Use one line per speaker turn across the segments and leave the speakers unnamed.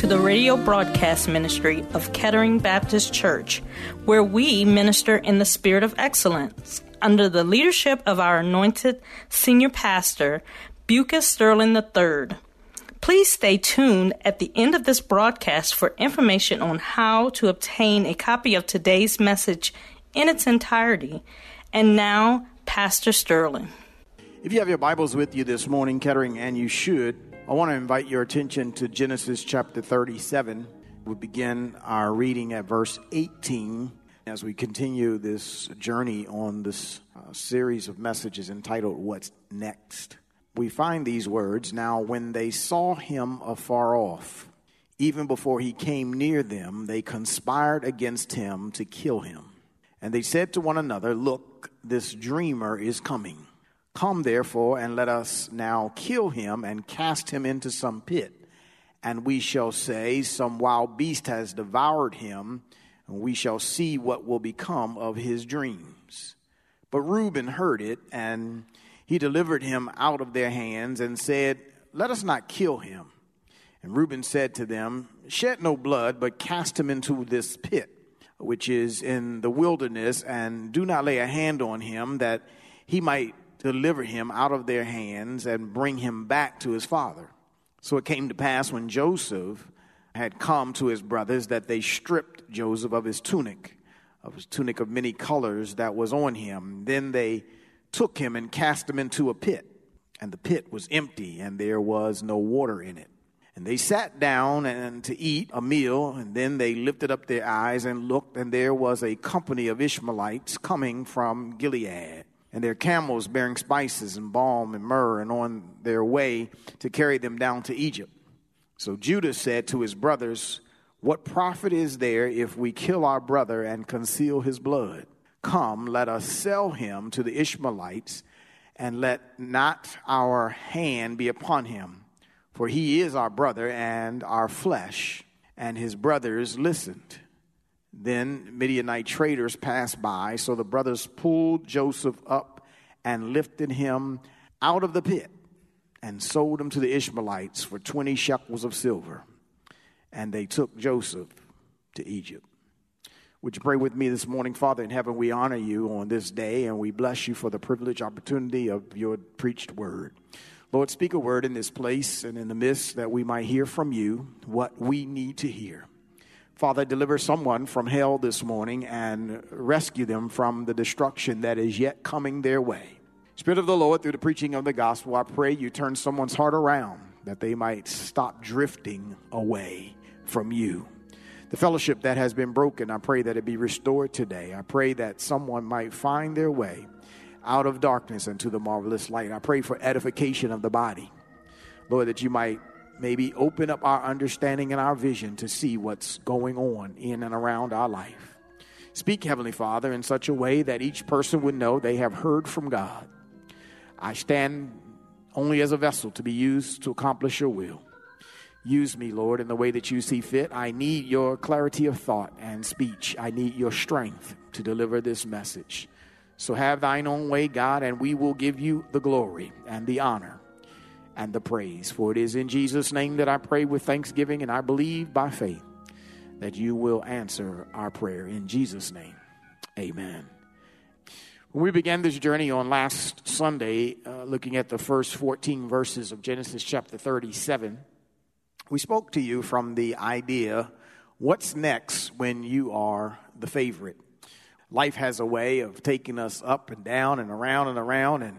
to the radio broadcast ministry of Kettering Baptist Church, where we minister in the spirit of excellence under the leadership of our anointed senior pastor, Bucas Sterling III. Please stay tuned at the end of this broadcast for information on how to obtain a copy of today's message in its entirety. And now, Pastor Sterling.
If you have your Bibles with you this morning, Kettering, and you should, I want to invite your attention to Genesis chapter 37. We begin our reading at verse 18 as we continue this journey on this uh, series of messages entitled What's Next. We find these words Now, when they saw him afar off, even before he came near them, they conspired against him to kill him. And they said to one another, Look, this dreamer is coming. Come therefore, and let us now kill him and cast him into some pit. And we shall say, Some wild beast has devoured him, and we shall see what will become of his dreams. But Reuben heard it, and he delivered him out of their hands, and said, Let us not kill him. And Reuben said to them, Shed no blood, but cast him into this pit, which is in the wilderness, and do not lay a hand on him, that he might deliver him out of their hands and bring him back to his father. So it came to pass when Joseph had come to his brothers that they stripped Joseph of his tunic, of his tunic of many colors that was on him. Then they took him and cast him into a pit, and the pit was empty, and there was no water in it. And they sat down and to eat a meal, and then they lifted up their eyes and looked, and there was a company of Ishmaelites coming from Gilead and their camels bearing spices and balm and myrrh, and on their way to carry them down to Egypt. So Judah said to his brothers, What profit is there if we kill our brother and conceal his blood? Come, let us sell him to the Ishmaelites, and let not our hand be upon him, for he is our brother and our flesh. And his brothers listened. Then Midianite traders passed by, so the brothers pulled Joseph up and lifted him out of the pit and sold him to the Ishmaelites for 20 shekels of silver. And they took Joseph to Egypt. Would you pray with me this morning? Father in heaven, we honor you on this day and we bless you for the privilege, opportunity of your preached word. Lord, speak a word in this place and in the midst that we might hear from you what we need to hear. Father, deliver someone from hell this morning and rescue them from the destruction that is yet coming their way. Spirit of the Lord, through the preaching of the gospel, I pray you turn someone's heart around that they might stop drifting away from you. The fellowship that has been broken, I pray that it be restored today. I pray that someone might find their way out of darkness into the marvelous light. I pray for edification of the body. Lord, that you might maybe open up our understanding and our vision to see what's going on in and around our life. Speak, Heavenly Father, in such a way that each person would know they have heard from God. I stand only as a vessel to be used to accomplish your will. Use me, Lord, in the way that you see fit. I need your clarity of thought and speech. I need your strength to deliver this message. So have thine own way, God, and we will give you the glory and the honor and the praise. For it is in Jesus' name that I pray with thanksgiving, and I believe by faith that you will answer our prayer. In Jesus' name, amen. When we began this journey on last Sunday, uh, looking at the first 14 verses of Genesis chapter 37, we spoke to you from the idea what's next when you are the favorite? Life has a way of taking us up and down and around and around, and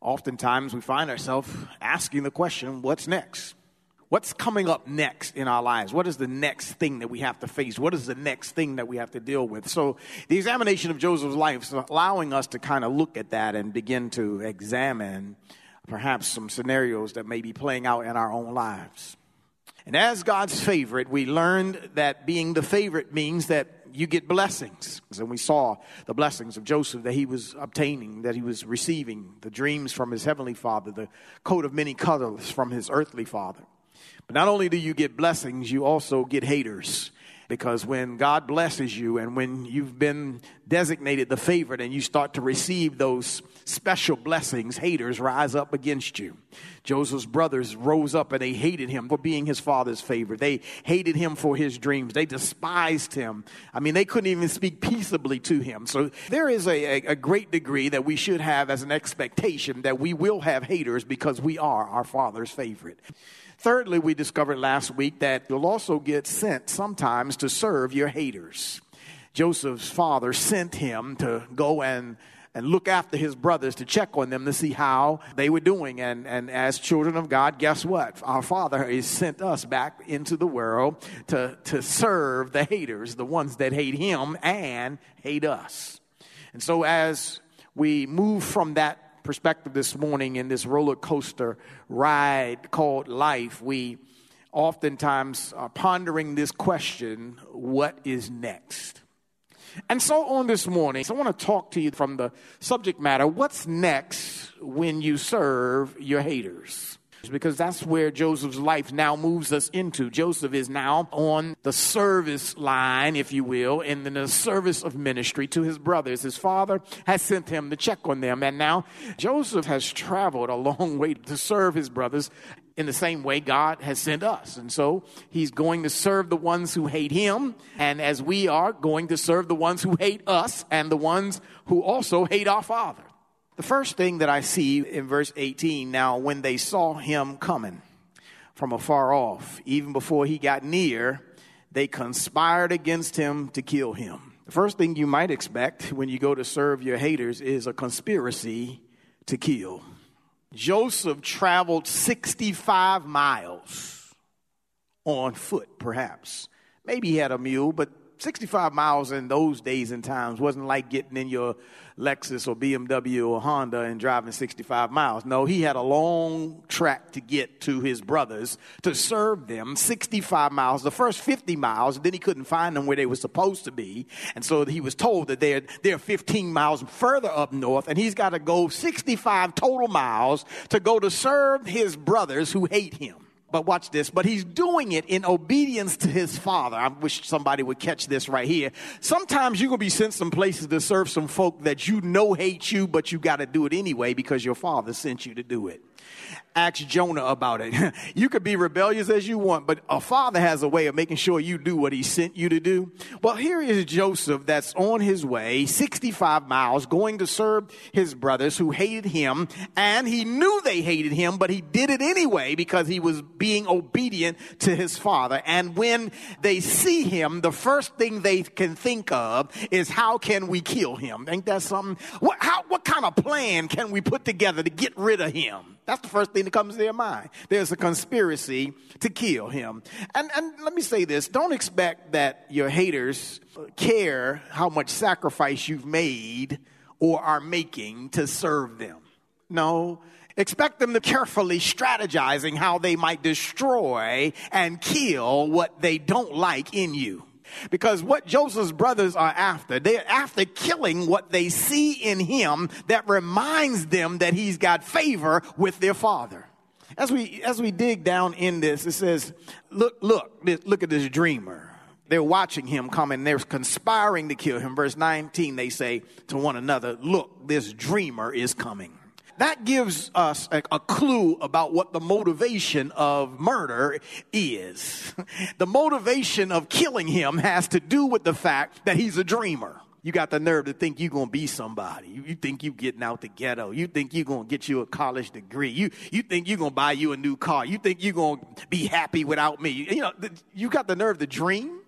oftentimes we find ourselves asking the question, what's next? What's coming up next in our lives? What is the next thing that we have to face? What is the next thing that we have to deal with? So, the examination of Joseph's life is allowing us to kind of look at that and begin to examine perhaps some scenarios that may be playing out in our own lives. And as God's favorite, we learned that being the favorite means that you get blessings. And we saw the blessings of Joseph that he was obtaining, that he was receiving, the dreams from his heavenly father, the coat of many colors from his earthly father. But not only do you get blessings, you also get haters. Because when God blesses you and when you've been designated the favorite and you start to receive those special blessings, haters rise up against you. Joseph's brothers rose up and they hated him for being his father's favorite. They hated him for his dreams. They despised him. I mean, they couldn't even speak peaceably to him. So there is a, a, a great degree that we should have as an expectation that we will have haters because we are our father's favorite. Thirdly, we discovered last week that you'll also get sent sometimes to serve your haters. Joseph's father sent him to go and and look after his brothers to check on them to see how they were doing. And, and as children of God, guess what? Our Father has sent us back into the world to, to serve the haters, the ones that hate him and hate us. And so as we move from that perspective this morning in this roller coaster ride called life, we oftentimes pondering this question what is next? And so on this morning, so I want to talk to you from the subject matter what's next when you serve your haters? Because that's where Joseph's life now moves us into. Joseph is now on the service line, if you will, in the service of ministry to his brothers. His father has sent him to check on them, and now Joseph has traveled a long way to serve his brothers in the same way God has sent us. And so he's going to serve the ones who hate him, and as we are going to serve the ones who hate us and the ones who also hate our Father. The first thing that I see in verse 18 now, when they saw him coming from afar off, even before he got near, they conspired against him to kill him. The first thing you might expect when you go to serve your haters is a conspiracy to kill. Joseph traveled 65 miles on foot, perhaps. Maybe he had a mule, but 65 miles in those days and times wasn't like getting in your Lexus or BMW or Honda and driving 65 miles. No, he had a long track to get to his brothers to serve them 65 miles, the first 50 miles, and then he couldn't find them where they were supposed to be. And so he was told that they're, they're 15 miles further up north, and he's got to go 65 total miles to go to serve his brothers who hate him. But watch this. But he's doing it in obedience to his father. I wish somebody would catch this right here. Sometimes you're going to be sent some places to serve some folk that you know hate you, but you got to do it anyway because your father sent you to do it. Ask Jonah about it. you could be rebellious as you want, but a father has a way of making sure you do what he sent you to do. Well, here is Joseph that's on his way 65 miles going to serve his brothers who hated him, and he knew they hated him, but he did it anyway because he was being obedient to his father. And when they see him, the first thing they can think of is how can we kill him? Ain't that something? What, how, what kind of plan can we put together to get rid of him? That's the first thing that comes to their mind. There's a conspiracy to kill him. And, and let me say this don't expect that your haters care how much sacrifice you've made or are making to serve them. No, expect them to carefully strategizing how they might destroy and kill what they don't like in you. Because what Joseph's brothers are after, they're after killing what they see in him that reminds them that he's got favor with their father. As we, as we dig down in this, it says, look, look, look at this dreamer. They're watching him come and they're conspiring to kill him. Verse 19, they say to one another, look, this dreamer is coming that gives us a, a, clue about what the motivation of murder is. the motivation of killing him has to do with the fact that he's a dreamer. You got the nerve to think you're going to be somebody. You, think you're getting out the ghetto. You think you're going to get you a college degree. You, you think you're going to buy you a new car. You think you're going to be happy without me. You know, you got the nerve to dream.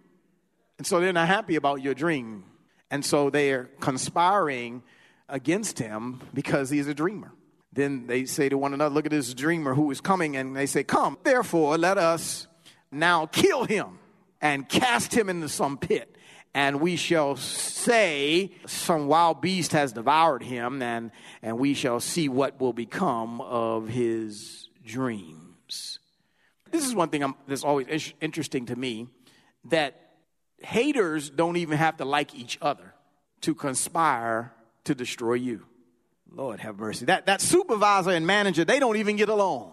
And so they're not happy about your dream. And so they're conspiring against him because he's a dreamer. Then they say to one another, Look at this dreamer who is coming. And they say, Come, therefore, let us now kill him and cast him into some pit. And we shall say, Some wild beast has devoured him, and, and we shall see what will become of his dreams. This is one thing I'm, that's always interesting to me that haters don't even have to like each other to conspire to destroy you. Lord have mercy. That, that supervisor and manager, they don't even get along.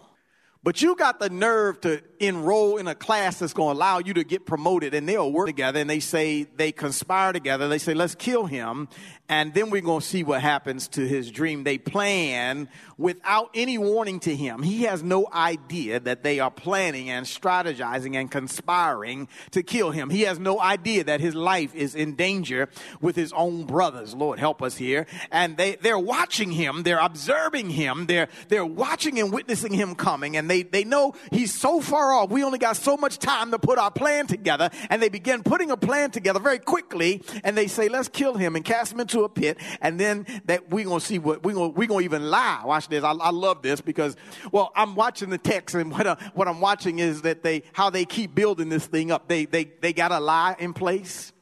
But you got the nerve to enroll in a class that's going to allow you to get promoted, and they'll work together and they say they conspire together. They say, let's kill him, and then we're going to see what happens to his dream. They plan without any warning to him. He has no idea that they are planning and strategizing and conspiring to kill him. He has no idea that his life is in danger with his own brothers. Lord, help us here. And they, they're watching him, they're observing him, they're, they're watching and witnessing him coming, and they, they know he's so far off. We only got so much time to put our plan together. And they begin putting a plan together very quickly, and they say, let's kill him and cast him into a pit, and then that we're gonna see what we're gonna we're gonna even lie. Watch this. I, I love this because well, I'm watching the text, and what, I, what I'm watching is that they how they keep building this thing up. They they they got a lie in place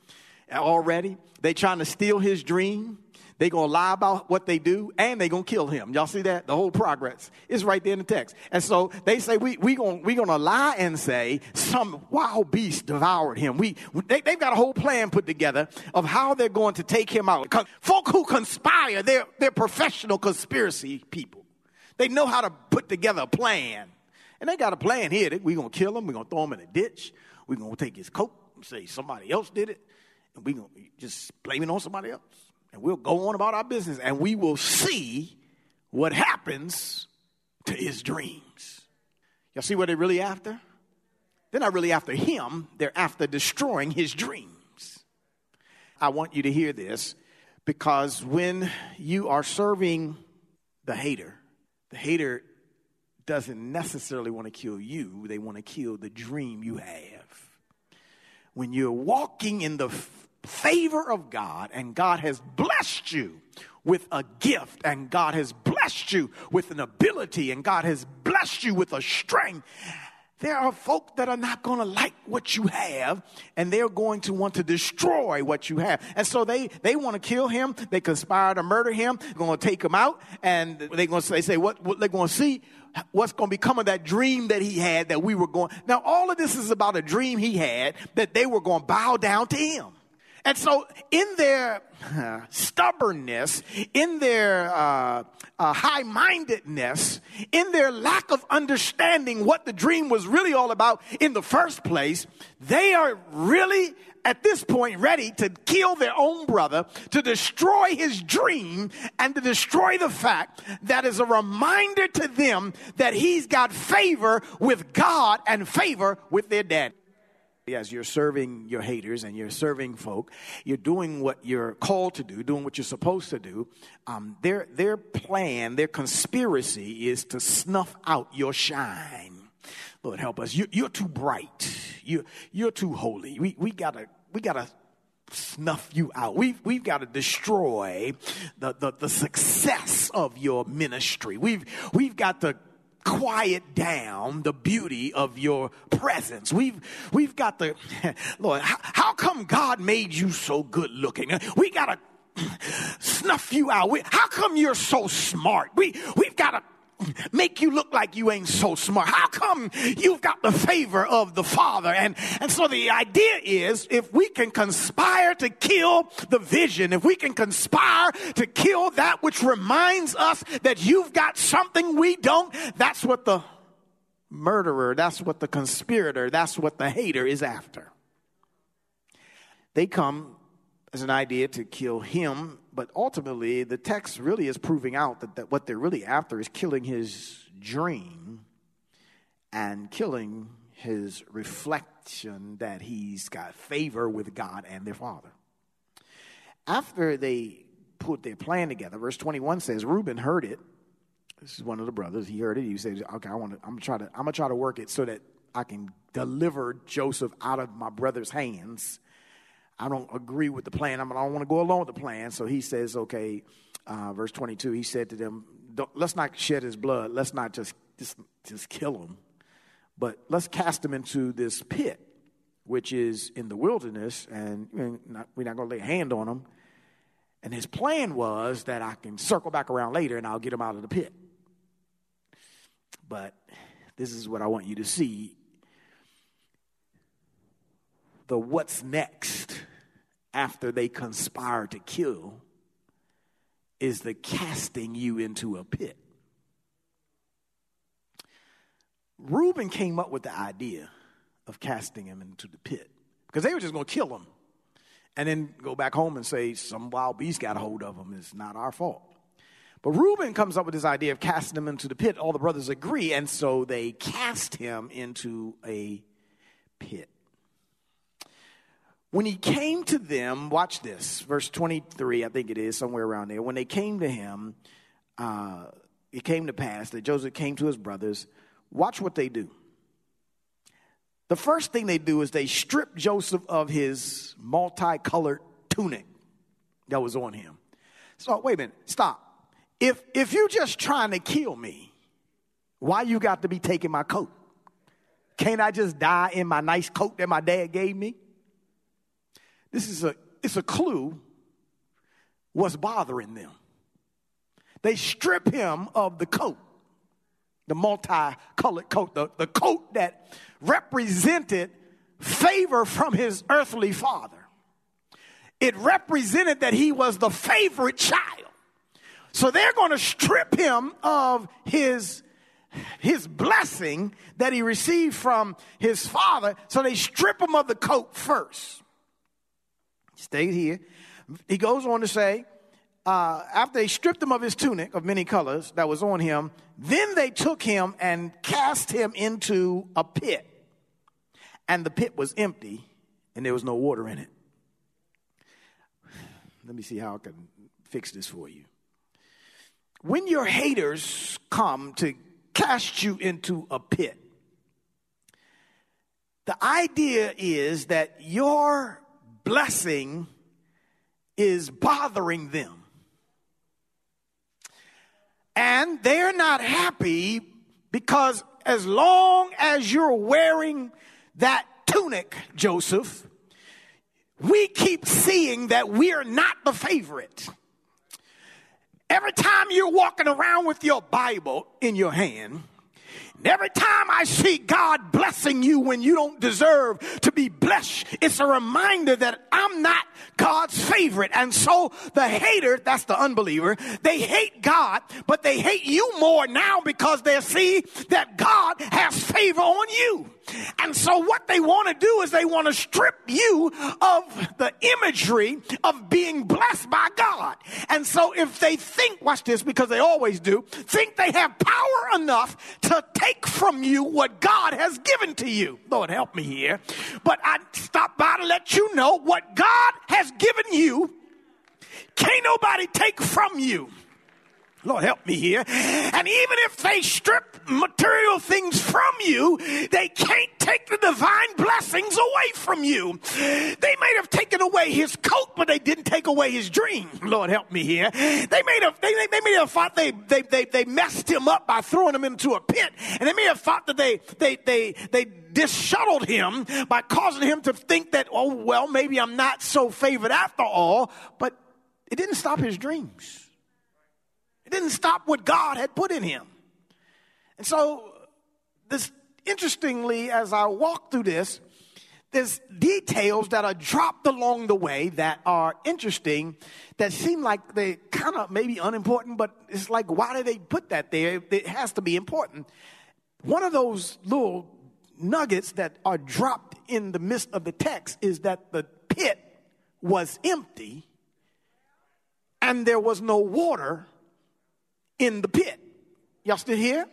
already. They trying to steal his dream. They gonna lie about what they do, and they're gonna kill him. Y'all see that? The whole progress is right there in the text. And so they say we we gonna we gonna lie and say some wild beast devoured him. We they, they've got a whole plan put together of how they're going to take him out. Folk who conspire, they're they're professional conspiracy people. They know how to put together a plan, and they got a plan here. That we're gonna kill him. We're gonna throw him in a ditch. We're gonna take his coat and say somebody else did it, and we're gonna just blame it on somebody else and we'll go on about our business and we will see what happens to his dreams. Y'all see what they're really after? They're not really after him, they're after destroying his dreams. I want you to hear this because when you are serving the hater, the hater doesn't necessarily want to kill you, they want to kill the dream you have. When you're walking in the favor of God, and God has blessed you with a gift, and God has blessed you with an ability, and God has blessed you with a strength. There are folk that are not going to like what you have, and they're going to want to destroy what you have. And so they, they want to kill him. They conspire to murder him. They're going to take him out, and they're going to say, say what, what they're going to see what's going to become of that dream that he had that we were going. Now, all of this is about a dream he had that they were going to bow down to him. And so, in their uh, stubbornness, in their uh, uh, high mindedness, in their lack of understanding what the dream was really all about in the first place, they are really at this point ready to kill their own brother, to destroy his dream, and to destroy the fact that is a reminder to them that he's got favor with God and favor with their dad as you're serving your haters and you're serving folk, you're doing what you're called to do, doing what you're supposed to do. Um, their, their plan, their conspiracy is to snuff out your shine. Lord help us. You, you're too bright. You, you're too holy. We, we gotta, we gotta snuff you out. We've, we've got to destroy the, the, the success of your ministry. We've, we've got to quiet down the beauty of your presence. We've, we've got the, Lord, how, how come God made you so good looking? We got to snuff you out. We, how come you're so smart? We, we've got to make you look like you ain't so smart? How come you've got the favor of the Father? And, and so the idea is if we can conspire to kill the vision, if we can conspire to kill that which reminds us that you've got something we don't, that's what the murderer, that's what the conspirator, that's what the hater is after. They come as an idea to kill him but ultimately, the text really is proving out that, that what they're really after is killing his dream and killing his reflection that he's got favor with God and their Father. After they put their plan together, verse 21 says, Reuben heard it. This is one of the brothers. He heard it. He says, Okay, I want to, I'm gonna try to I'm gonna try to work it so that I can deliver Joseph out of my brother's hands I don't agree with the plan. I, don't want to go along with the plan. So he says, okay, uh, verse 22, he said to them, let's not shed his blood. Let's not just, just, just kill him, but let's cast him into this pit, which is in the wilderness, and not, we're not going to lay a hand on him. And his plan was that I can circle back around later and I'll get him out of the pit. But this is what I want you to see the what's next after they conspire to kill is the casting you into a pit. Reuben came up with the idea of casting him into the pit because they were just going to kill him and then go back home and say some wild beast got a hold of him. It's not our fault. But Reuben comes up with this idea of casting him into the pit. All the brothers agree, and so they cast him into a pit. When he came to them, watch this, verse 23, I think it is, somewhere around there. When they came to him, uh, it came to pass that Joseph came to his brothers. Watch what they do. The first thing they do is they strip Joseph of his multicolored tunic that was on him. So, wait a minute, stop. If, if you're just trying to kill me, why you got to be taking my coat? Can't I just die in my nice coat that my dad gave me? This is a, it's a clue what's bothering them. They strip him of the coat, the multicolored coat, the, the coat that represented favor from his earthly father. It represented that he was the favorite child. So they're going to strip him of his his blessing that he received from his father. So they strip him of the coat first. Stay here. He goes on to say, uh, after they stripped him of his tunic of many colors that was on him, then they took him and cast him into a pit. And the pit was empty and there was no water in it. Let me see how I can fix this for you. When your haters come to cast you into a pit, the idea is that your blessing is bothering them. And they're not happy because as long as you're wearing that tunic, Joseph, we keep seeing that we're not the favorite. Every time you're walking around with your Bible in your hand, Every time I see God blessing you when you don't deserve to be blessed, it's a reminder that I'm not God's favorite. And so the hater, that's the unbeliever, they hate God, but they hate you more now because they see that God has favor on you. And so what they want to do is they want to strip you of the imagery of being blessed by God. And so if they think, watch this, because they always do, think they have power enough to take from you what God has given to you. Lord help me here. But I stop by to let you know what God has given you can't nobody take from you. Lord help me here. And even if they strip material things from you, they can't take the divine blessings away from you. They may have taken away his coat, but they didn't take away his dream. Lord help me here. They may have they, they, may have thought they, they they they messed him up by throwing him into a pit. And they may have thought that they they they they disshuttled him by causing him to think that, oh well, maybe I'm not so favored after all. But it didn't stop his dreams. It didn't stop what God had put in him. And so, this interestingly, as I walk through this, there's details that are dropped along the way that are interesting that seem like they kind of maybe unimportant, but it's like, why did they put that there? It has to be important. One of those little nuggets that are dropped in the midst of the text is that the pit was empty and there was no water in the pit. Y'all still here?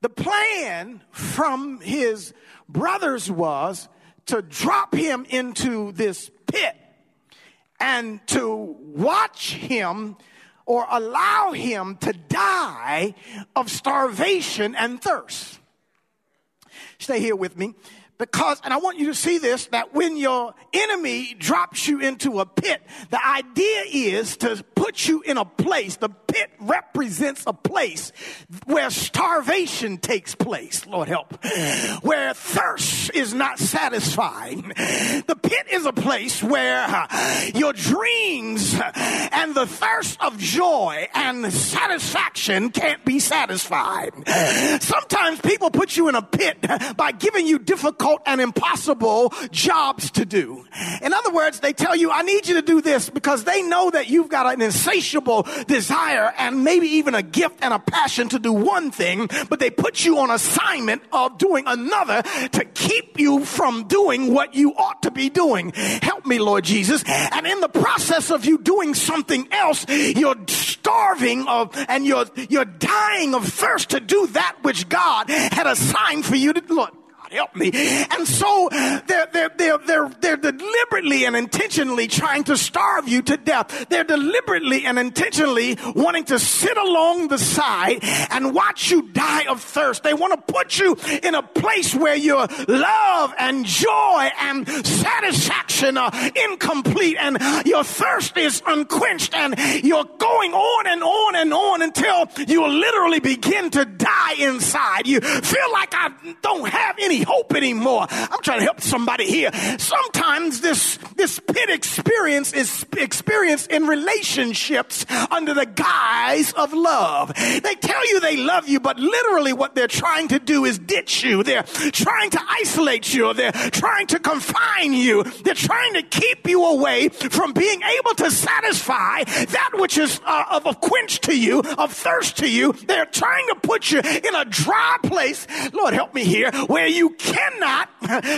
The plan from his brothers was to drop him into this pit and to watch him or allow him to die of starvation and thirst. Stay here with me Because, and I want you to see this, that when your enemy drops you into a pit, the idea is to put you in a place. The pit represents a place where starvation takes place. Lord help. Where thirst is not satisfied. The pit is a place where uh, your dreams and the thirst of joy and satisfaction can't be satisfied. Sometimes people put you in a pit by giving you difficult difficult and impossible jobs to do. In other words, they tell you, I need you to do this because they know that you've got an insatiable desire and maybe even a gift and a passion to do one thing, but they put you on assignment of doing another to keep you from doing what you ought to be doing. Help me, Lord Jesus. And in the process of you doing something else, you're starving of and you're you're dying of thirst to do that which God had assigned for you to look help me. And so they're, they're, they're, they're, they're deliberately and intentionally trying to starve you to death. They're deliberately and intentionally wanting to sit along the side and watch you die of thirst. They want to put you in a place where your love and joy and satisfaction are incomplete and your thirst is unquenched and you're going on and on and on until you literally begin to die inside. You feel like I don't have any hope anymore. I'm trying to help somebody here. Sometimes this, this pit experience is experienced in relationships under the guise of love. They tell you they love you, but literally what they're trying to do is ditch you. They're trying to isolate you. They're trying to confine you. They're trying to keep you away from being able to satisfy that which is uh, of a quench to you, of thirst to you. They're trying to put you in a dry place. Lord, help me here, where you cannot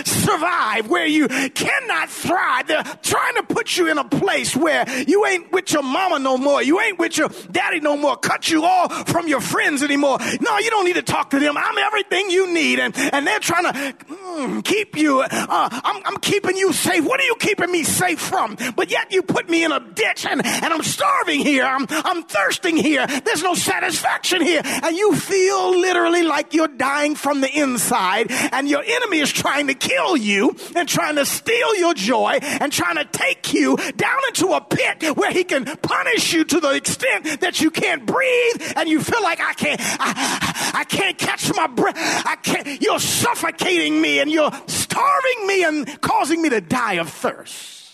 survive, where you cannot thrive. They're trying to put you in a place where you ain't with your mama no more. You ain't with your daddy no more. Cut you off from your friends anymore. No, you don't need to talk to them. I'm everything you need. And, and they're trying to mm, keep you, uh, I'm, I'm keeping you safe. What are you keeping me safe from? But yet you put me in a ditch and, and I'm starving here. I'm, I'm thirsting here. There's no satisfaction here. And you feel literally like you're dying from the inside and and your enemy is trying to kill you and trying to steal your joy and trying to take you down into a pit where he can punish you to the extent that you can't breathe and you feel like I can't, I, I can't catch my breath. I can't, you're suffocating me and you're starving me and causing me to die of thirst.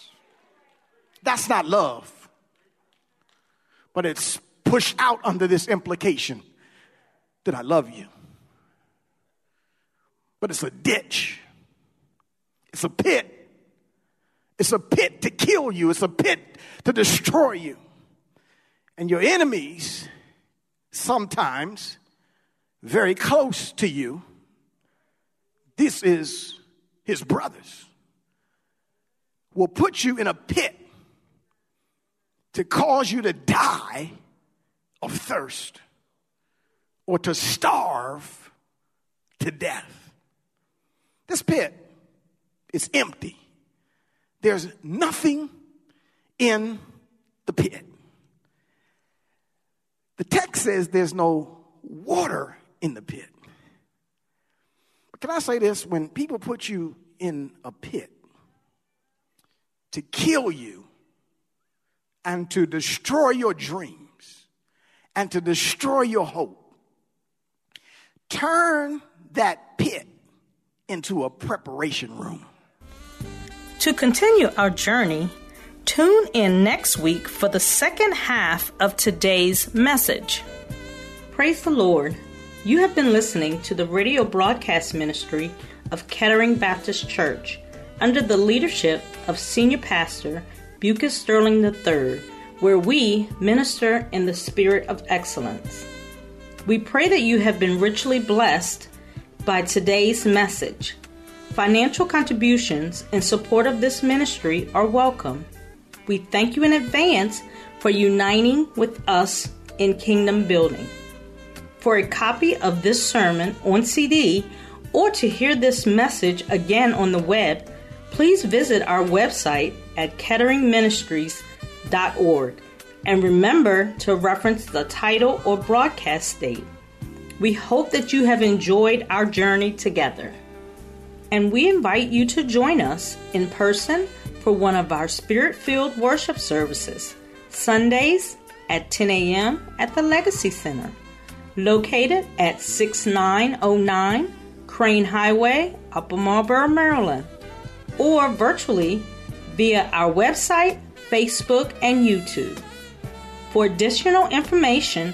That's not love. But it's pushed out under this implication that I love you but it's a ditch. It's a pit. It's a pit to kill you. It's a pit to destroy you. And your enemies, sometimes very close to you, this is his brothers, will put you in a pit to cause you to die of thirst or to starve to death. This pit is empty. There's nothing in the pit. The text says there's no water in the pit. But can I say this? When people put you in a pit to kill you and to destroy your dreams and to destroy your hope, turn that pit into a preparation room.
To continue our journey, tune in next week for the second half of today's message. Praise the Lord. You have been listening to the radio broadcast ministry of Kettering Baptist Church under the leadership of Senior Pastor Bucas Sterling III, where we minister in the spirit of excellence. We pray that you have been richly blessed by today's message. Financial contributions in support of this ministry are welcome. We thank you in advance for uniting with us in kingdom building. For a copy of this sermon on CD or to hear this message again on the web, please visit our website at ketteringministries.org and remember to reference the title or broadcast date. We hope that you have enjoyed our journey together. and we invite you to join us in person for one of our spirit filled worship services, Sundays at 10 a.m. at the Legacy Center, located at 6909 Crane Highway, Upper Marlboro, Maryland, or virtually via our website, Facebook, and YouTube. For additional information,